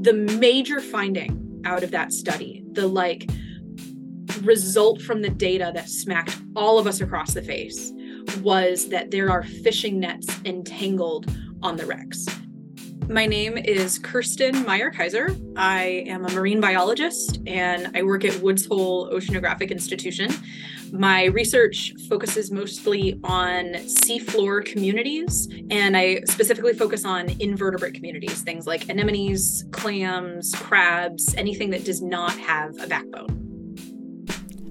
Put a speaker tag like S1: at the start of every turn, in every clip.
S1: the major finding out of that study, the like result from the data that smacked all of us across the face was that there are fishing nets entangled on the wrecks. My name is Kirstin Meyer-Kaiser. I am a marine biologist and I work at Woods Hole Oceanographic Institution. My research focuses mostly on seafloor communities, and I specifically focus on invertebrate communities, things like anemones, clams, crabs, anything that does not have a backbone.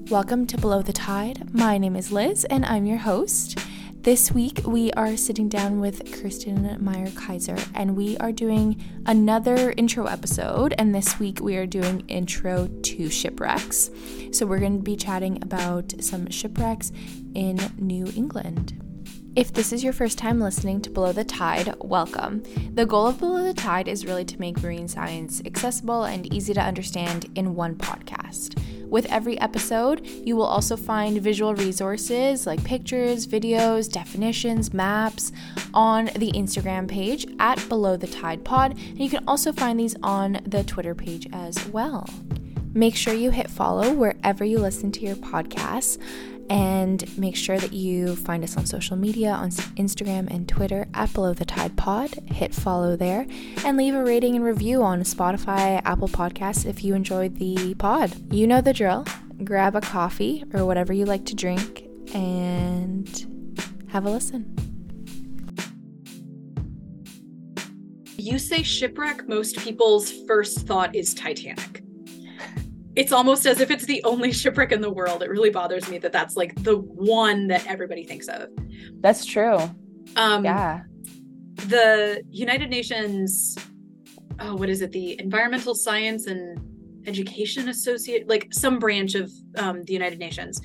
S2: Welcome to Below the Tide. My name is Liz, and I'm your host. This week, we are sitting down with Kirstin Meyer-Kaiser, and we are doing another intro episode. And this week, we are doing intro to shipwrecks. So, we're going to be chatting about some shipwrecks in New England. If this is your first time listening to Below the Tide, welcome. The goal of Below the Tide is really to make marine science accessible and easy to understand in one podcast. With every episode, you will also find visual resources like pictures, videos, definitions, maps on the Instagram page at Below the Tide Pod, and you can also find these on the Twitter page as well. Make sure you hit follow wherever you listen to your podcasts and make sure that you find us on social media on Instagram and Twitter at Below the Tide Pod. Hit follow there and leave a rating and review on Spotify, Apple Podcasts if you enjoyed the pod. You know the drill. Grab a coffee or whatever you like to drink and have a listen.
S1: You say shipwreck, most people's first thought is Titanic it's almost as if it's the only shipwreck in the world. It really bothers me that that's like the one that everybody thinks of.
S3: That's true. Um, yeah.
S1: The United Nations, oh, what is it? The Environmental Science and Education Associate, like some branch of um, the United Nations,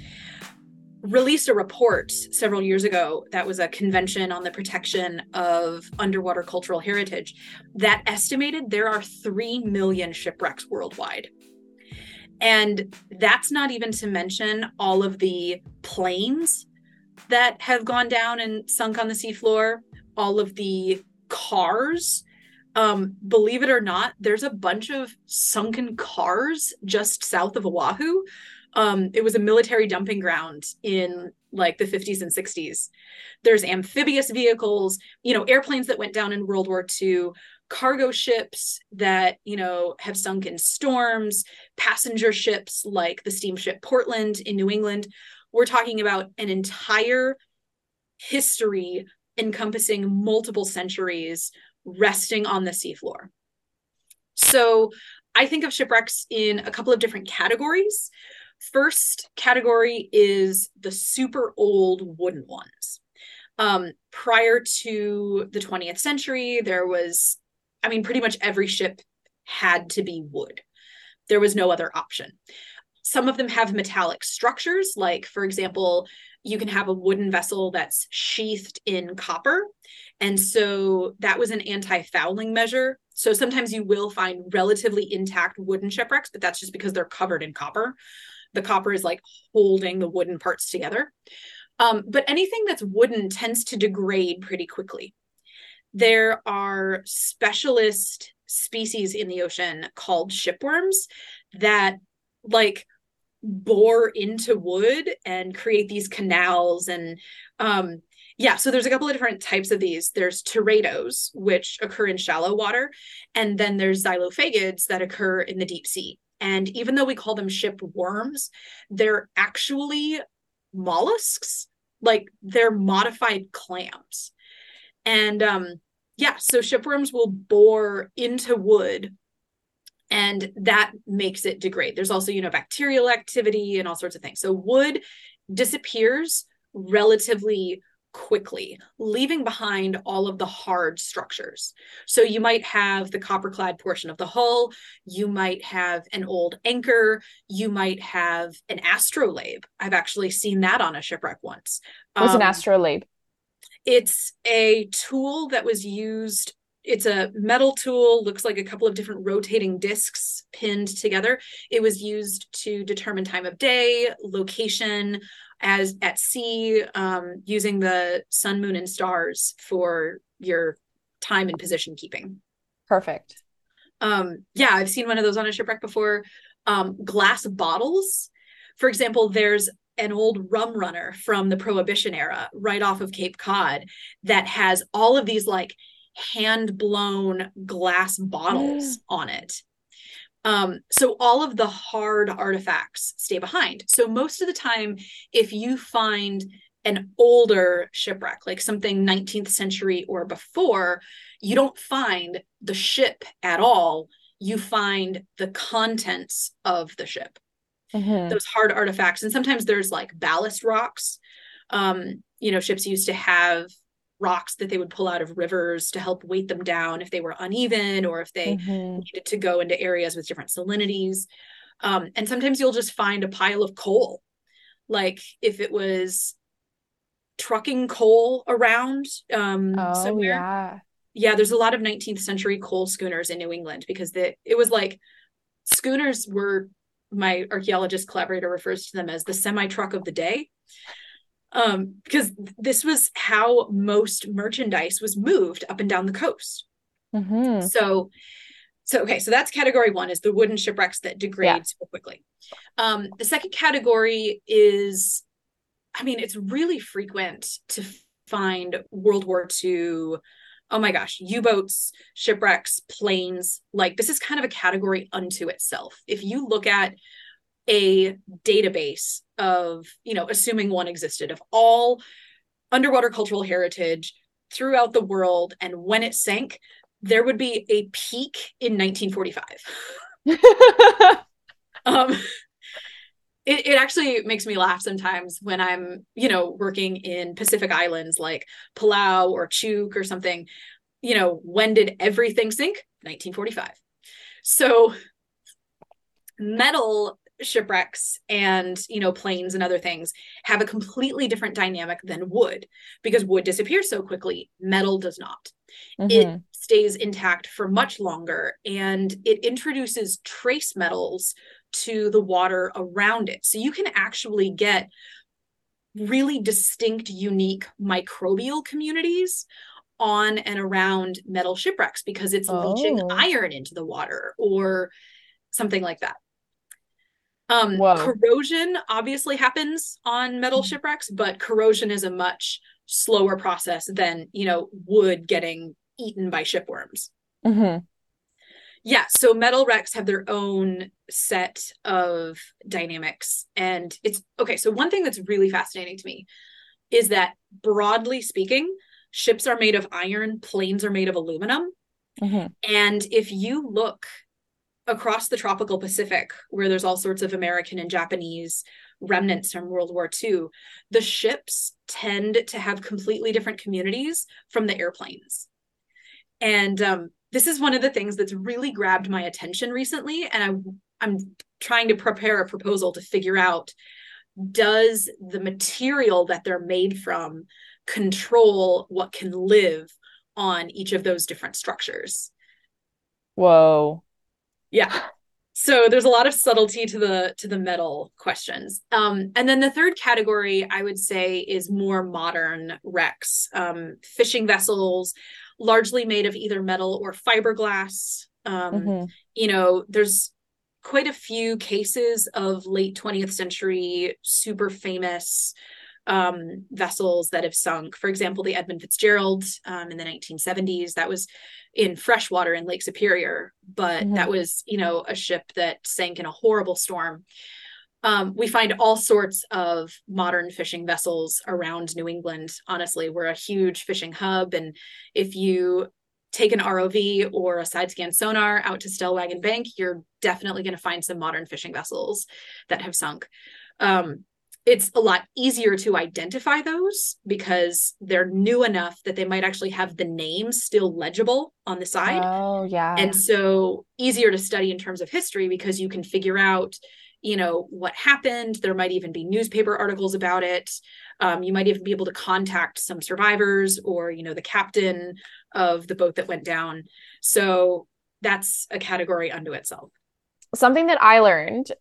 S1: released a report several years ago that was a convention on the protection of underwater cultural heritage that estimated there are 3 million shipwrecks worldwide. And that's not even to mention all of the planes that have gone down and sunk on the seafloor, all of the cars. Um, believe it or not, there's a bunch of sunken cars just south of Oahu. Um, it was a military dumping ground in like the 50s and 60s. There's amphibious vehicles, you know, airplanes that went down in World War II, cargo ships that you know have sunk in storms passenger ships like the steamship portland in new england. We're talking about an entire history encompassing multiple centuries resting on the seafloor. So i think of shipwrecks in a couple of different categories. First category is the super old wooden ones. Um, prior to the 20th century, there was I mean, pretty much every ship had to be wood. There was no other option. Some of them have metallic structures, like, for example, you can have a wooden vessel that's sheathed in copper. And so that was an anti fouling measure. So sometimes you will find relatively intact wooden shipwrecks, but that's just because they're covered in copper. The copper is like holding the wooden parts together. Um, but anything that's wooden tends to degrade pretty quickly there are specialist species in the ocean called shipworms that like bore into wood and create these canals and um yeah so there's a couple of different types of these. There's teredos which occur in shallow water and then there's xylophagids that occur in the deep sea. And even though we call them ship worms they're actually mollusks. Like they're modified clams and um yeah so shipworms will bore into wood and that makes it degrade. There's also you know bacterial activity and all sorts of things. So wood disappears relatively quickly leaving behind all of the hard structures. So you might have the copper clad portion of the hull you might have an old anchor you might have an astrolabe. I've actually seen that on a shipwreck once.
S3: What's um, an astrolabe
S1: it's a tool that was used it's a metal tool looks like a couple of different rotating discs pinned together it was used to determine time of day location as at sea um, using the sun moon and stars for your time and position keeping
S3: perfect
S1: Um, yeah, I've seen one of those on a shipwreck before. Um, glass bottles. For example, there's an old rum runner from the Prohibition era right off of Cape Cod that has all of these like hand blown glass bottles mm. on it. Um, so all of the hard artifacts stay behind. So most of the time, if you find an older shipwreck, like something 19th century or before, you don't find the ship at all. You find the contents of the ship, mm-hmm. those hard artifacts. And sometimes there's like ballast rocks. Um, you know, ships used to have rocks that they would pull out of rivers to help weight them down if they were uneven or if they mm-hmm. needed to go into areas with different salinities. Um, and sometimes you'll just find a pile of coal. Like if it was trucking coal around um, oh, somewhere. Yeah. yeah, there's a lot of 19th century coal schooners in New England because the it was like schooners were my archaeologist collaborator refers to them as the semi truck of the day um, because this was how most merchandise was moved up and down the coast. Mm-hmm. So, so okay, so that's category one is the wooden shipwrecks that degrade yeah. so quickly. Um, the second category is, I mean, it's really frequent to find World War II. Oh my gosh, U boats, shipwrecks, planes. Like, this is kind of a category unto itself. If you look at a database of, you know, assuming one existed, of all underwater cultural heritage throughout the world. And when it sank, there would be a peak in 1945. um, it, it actually makes me laugh sometimes when I'm, you know, working in Pacific Islands like Palau or Chuuk or something. You know, when did everything sink? 1945. So metal shipwrecks and you know planes and other things have a completely different dynamic than wood because wood disappears so quickly metal does not mm-hmm. it stays intact for much longer and it introduces trace metals to the water around it so you can actually get really distinct unique microbial communities on and around metal shipwrecks because it's oh. leaching iron into the water or something like that um, corrosion obviously happens on metal mm-hmm. shipwrecks, but corrosion is a much slower process than you know wood getting eaten by shipworms. Mm-hmm. Yeah, so metal wrecks have their own set of dynamics, and it's okay. So one thing that's really fascinating to me is that broadly speaking, ships are made of iron, planes are made of aluminum. Mm-hmm. And if you look across the tropical Pacific, where there's all sorts of American and Japanese remnants from World War II, the ships tend to have completely different communities from the airplanes. And um, this is one of the things that's really grabbed my attention recently. And I, I'm trying to prepare a proposal to figure out does the material that they're made from control what can live on each of those different structures?
S3: Whoa
S1: yeah so there's a lot of subtlety to the to the metal questions um, and then the third category i would say is more modern wrecks um, fishing vessels largely made of either metal or fiberglass um, mm-hmm. you know there's quite a few cases of late 20th century super famous um, vessels that have sunk. For example, the Edmund Fitzgerald um, in the 1970s, that was in freshwater in Lake Superior, but mm-hmm. that was, you know, a ship that sank in a horrible storm. Um, we find all sorts of modern fishing vessels around New England. Honestly, we're a huge fishing hub. And if you take an ROV or a side scan sonar out to Stellwagen Bank, you're definitely going to find some modern fishing vessels that have sunk. Um, it's a lot easier to identify those because they're new enough that they might actually have the name still legible on the side.
S3: Oh, yeah.
S1: And so easier to study in terms of history because you can figure out, you know, what happened. There might even be newspaper articles about it. Um, you might even be able to contact some survivors or, you know, the captain of the boat that went down. So that's a category unto itself.
S3: Something that I learned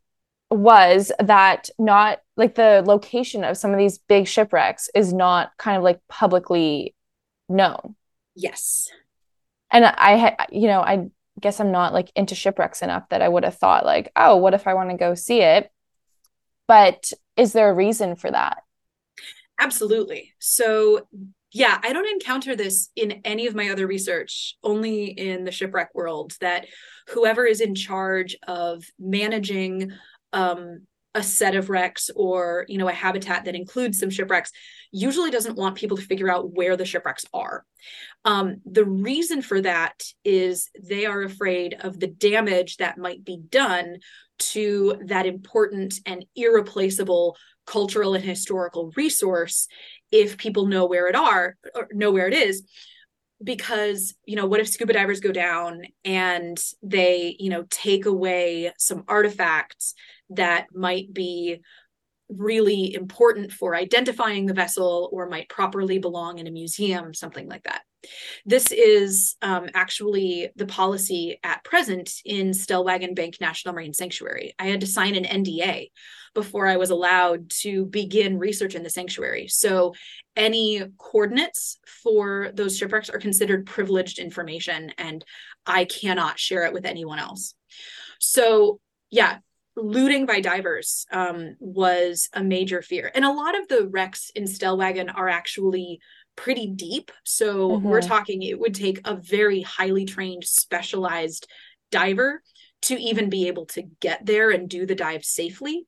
S3: was that not like the location of some of these big shipwrecks is not kind of like publicly known.
S1: Yes.
S3: And I you know, I guess I'm not like into shipwrecks enough that I would have thought like, oh, what if I want to go see it? But is there a reason for that?
S1: Absolutely. So, yeah, I don't encounter this in any of my other research, only in the shipwreck world, that whoever is in charge of managing um, a set of wrecks or you know a habitat that includes some shipwrecks usually doesn't want people to figure out where the shipwrecks are. Um, the reason for that is they are afraid of the damage that might be done to that important and irreplaceable cultural and historical resource if people know where it are or know where it is because you know what if scuba divers go down and they you know take away some artifacts that might be really important for identifying the vessel or might properly belong in a museum, something like that. This is um, actually the policy at present in Stellwagen Bank National Marine Sanctuary. I had to sign an NDA before I was allowed to begin research in the sanctuary. So, any coordinates for those shipwrecks are considered privileged information, and I cannot share it with anyone else. So, yeah, looting by divers um, was a major fear. And a lot of the wrecks in Stellwagen are actually pretty deep. So mm-hmm. we're talking, it would take a very highly trained, specialized diver to even be able to get there and do the dive safely.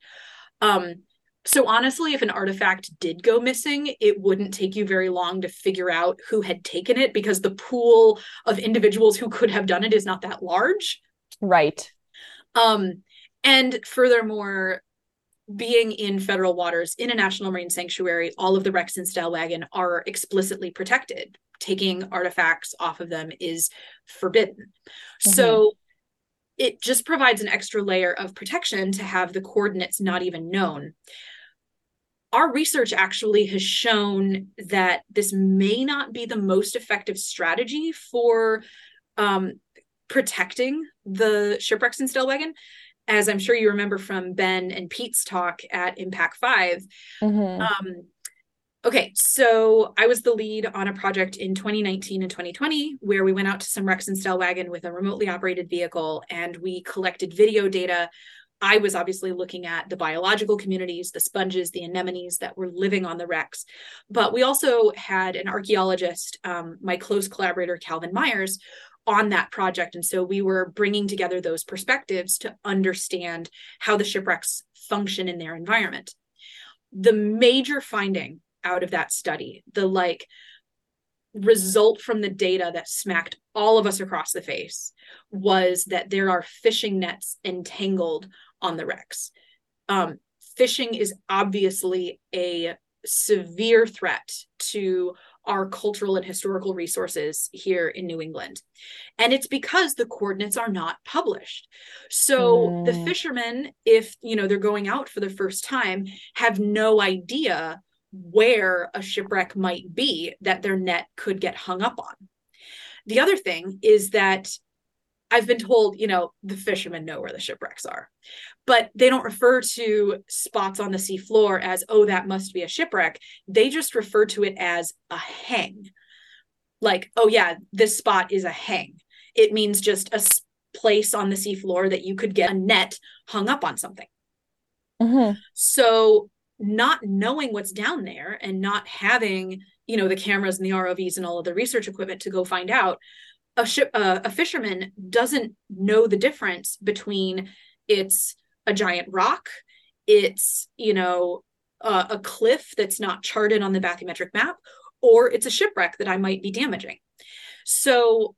S1: Um, so honestly, if an artifact did go missing, it wouldn't take you very long to figure out who had taken it because the pool of individuals who could have done it is not that large.
S3: Right.
S1: Um, and furthermore, being in federal waters in a national marine sanctuary, all of the wrecks in Stellwagen are explicitly protected. Taking artifacts off of them is forbidden. Mm-hmm. So it just provides an extra layer of protection to have the coordinates not even known. Our research actually has shown that this may not be the most effective strategy for um, protecting the shipwrecks in Stellwagen as I'm sure you remember from Ben and Pete's talk at Impact 5. Mm-hmm. Um, okay, so I was the lead on a project in 2019 and 2020 where we went out to some wrecks in Stellwagen with a remotely operated vehicle and we collected video data. I was obviously looking at the biological communities, the sponges, the anemones that were living on the wrecks. But we also had an archaeologist, um, my close collaborator, Calvin Mires, on that project. And so we were bringing together those perspectives to understand how the shipwrecks function in their environment. The major finding out of that study, the like result from the data that smacked all of us across the face, was that there are fishing nets entangled on the wrecks. Um, fishing is obviously a severe threat to our cultural and historical resources here in New England. And it's because the coordinates are not published. So mm. the fishermen, if you know they're going out for the first time, have no idea where a shipwreck might be that their net could get hung up on. The other thing is that I've been told, you know, the fishermen know where the shipwrecks are, but they don't refer to spots on the sea floor as, oh, that must be a shipwreck. They just refer to it as a hang. Like, oh, yeah, this spot is a hang. It means just a place on the sea floor that you could get a net hung up on something. Mm-hmm. So, not knowing what's down there and not having, you know, the cameras and the ROVs and all of the research equipment to go find out a ship uh, a fisherman doesn't know the difference between it's a giant rock it's you know uh, a cliff that's not charted on the bathymetric map or it's a shipwreck that i might be damaging so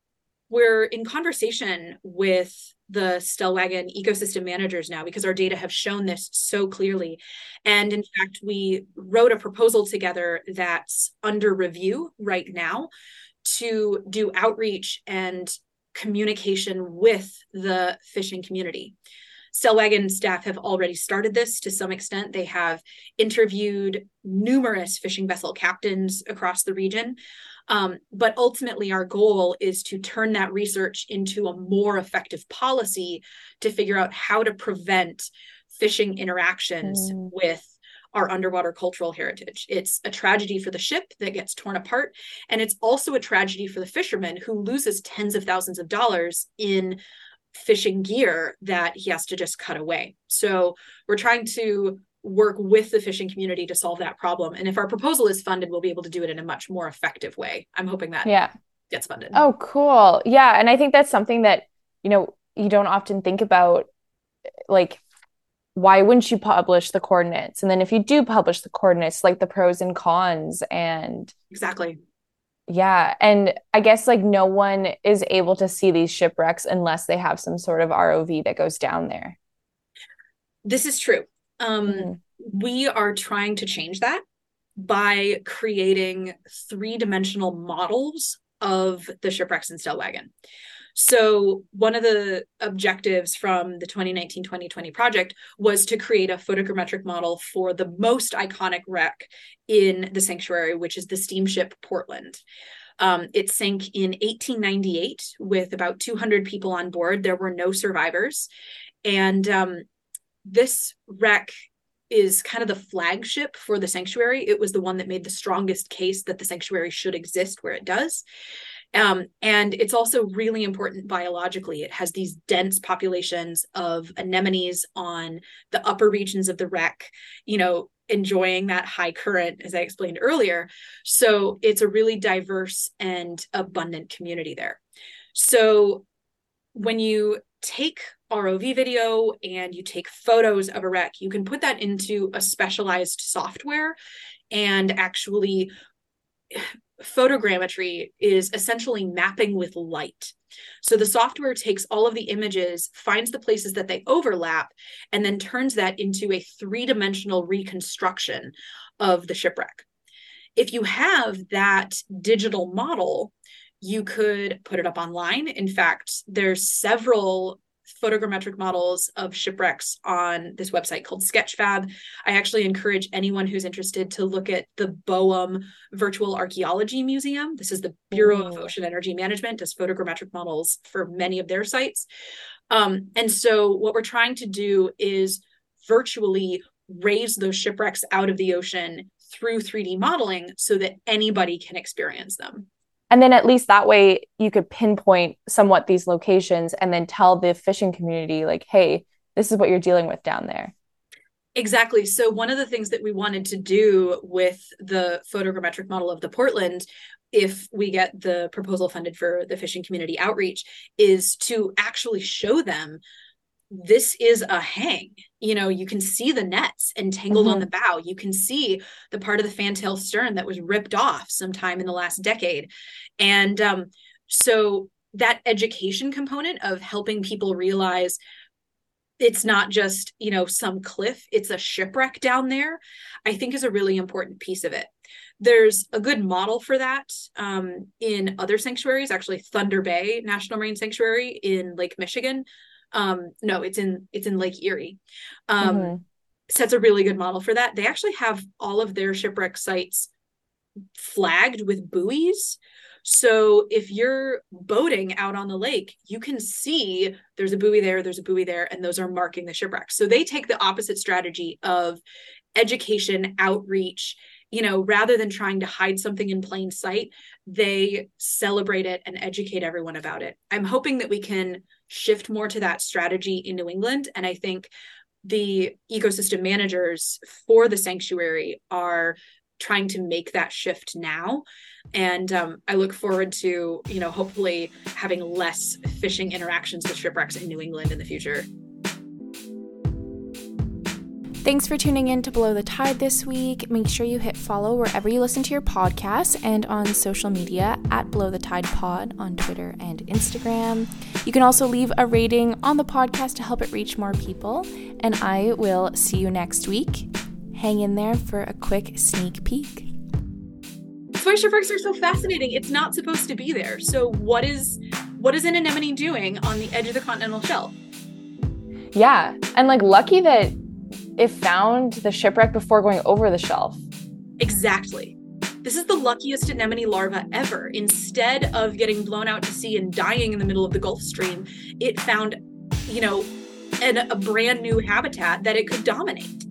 S1: we're in conversation with the Stellwagen ecosystem managers now because our data have shown this so clearly. And in fact, we wrote a proposal together that's under review right now to do outreach and communication with the fishing community. Stellwagen staff have already started this to some extent. They have interviewed numerous fishing vessel captains across the region. Um, but ultimately, our goal is to turn that research into a more effective policy to figure out how to prevent fishing interactions mm. with our underwater cultural heritage. It's a tragedy for the ship that gets torn apart. And it's also a tragedy for the fisherman who loses tens of thousands of dollars in fishing gear that he has to just cut away. So we're trying to work with the fishing community to solve that problem. And if our proposal is funded, we'll be able to do it in a much more effective way. I'm hoping that
S3: yeah.
S1: gets funded.
S3: Oh, cool. Yeah. And I think that's something that, you know, you don't often think about like why wouldn't you publish the coordinates? And then if you do publish the coordinates, like the pros and cons and
S1: exactly.
S3: Yeah. And I guess like no one is able to see these shipwrecks unless they have some sort of ROV that goes down there.
S1: This is true. Um, mm-hmm. We are trying to change that by creating three dimensional models of the shipwrecks in Stellwagen. So, one of the objectives from the 2019 2020 project was to create a photogrammetric model for the most iconic wreck in the sanctuary, which is the steamship Portland. Um, it sank in 1898 with about 200 people on board. There were no survivors. And um, this wreck is kind of the flagship for the sanctuary. It was the one that made the strongest case that the sanctuary should exist where it does. Um, and it's also really important biologically. It has these dense populations of anemones on the upper regions of the wreck, you know, enjoying that high current, as I explained earlier. So it's a really diverse and abundant community there. So when you take ROV video and you take photos of a wreck, you can put that into a specialized software and actually photogrammetry is essentially mapping with light. So the software takes all of the images, finds the places that they overlap, and then turns that into a three dimensional reconstruction of the shipwreck. If you have that digital model, you could put it up online. In fact, there's several photogrammetric models of shipwrecks on this website called Sketchfab. I actually encourage anyone who's interested to look at the BOEM Virtual Archaeology Museum. This is the Bureau of Ocean Energy Management, does photogrammetric models for many of their sites. Um, and so, what we're trying to do is virtually raise those shipwrecks out of the ocean through 3D modeling so that anybody can experience them
S3: and then at least that way you could pinpoint somewhat these locations and then tell the fishing community like hey this is what you're dealing with down there.
S1: Exactly. So one of the things that we wanted to do with the photogrammetric model of the portland if we get the proposal funded for the fishing community outreach is to actually show them this is a hang. You know you can see the nets entangled mm-hmm. on the bow. You can see the part of the fantail stern that was ripped off sometime in the last decade. And um, so that education component of helping people realize it's not just you know some cliff it's a shipwreck down there i think is a really important piece of it. There's a good model for that um, in other sanctuaries actually thunder bay national marine sanctuary in lake michigan um no it's in it's in lake erie um mm-hmm. sets a really good model for that they actually have all of their shipwreck sites flagged with buoys so if you're boating out on the lake, you can see there's a buoy there, there's a buoy there, and those are marking the shipwrecks. So they take the opposite strategy of education, outreach, you know, rather than trying to hide something in plain sight, they celebrate it and educate everyone about it. I'm hoping that we can shift more to that strategy in New England. And I think the ecosystem managers for the sanctuary are trying to make that shift now and um, i look forward to you know hopefully having less fishing interactions with shipwrecks in new england in the future
S2: Thanks for tuning in to Below the Tide this week. Make sure you hit follow wherever you listen to your podcast and on social media at Below the Tide Pod on Twitter and Instagram. You can also leave a rating on the podcast to help it reach more people. And I will see you next week. Hang in there for a quick sneak peek.
S1: That's why shipwrecks are so fascinating. It's not supposed to be there. So what is what is an anemone doing on the edge of the continental shelf?
S3: Yeah, and like lucky that it found the shipwreck before going over the shelf.
S1: Exactly. This is the luckiest anemone larva ever. Instead of getting blown out to sea and dying in the middle of the Gulf Stream, it found, you know, an, a brand new habitat that it could dominate.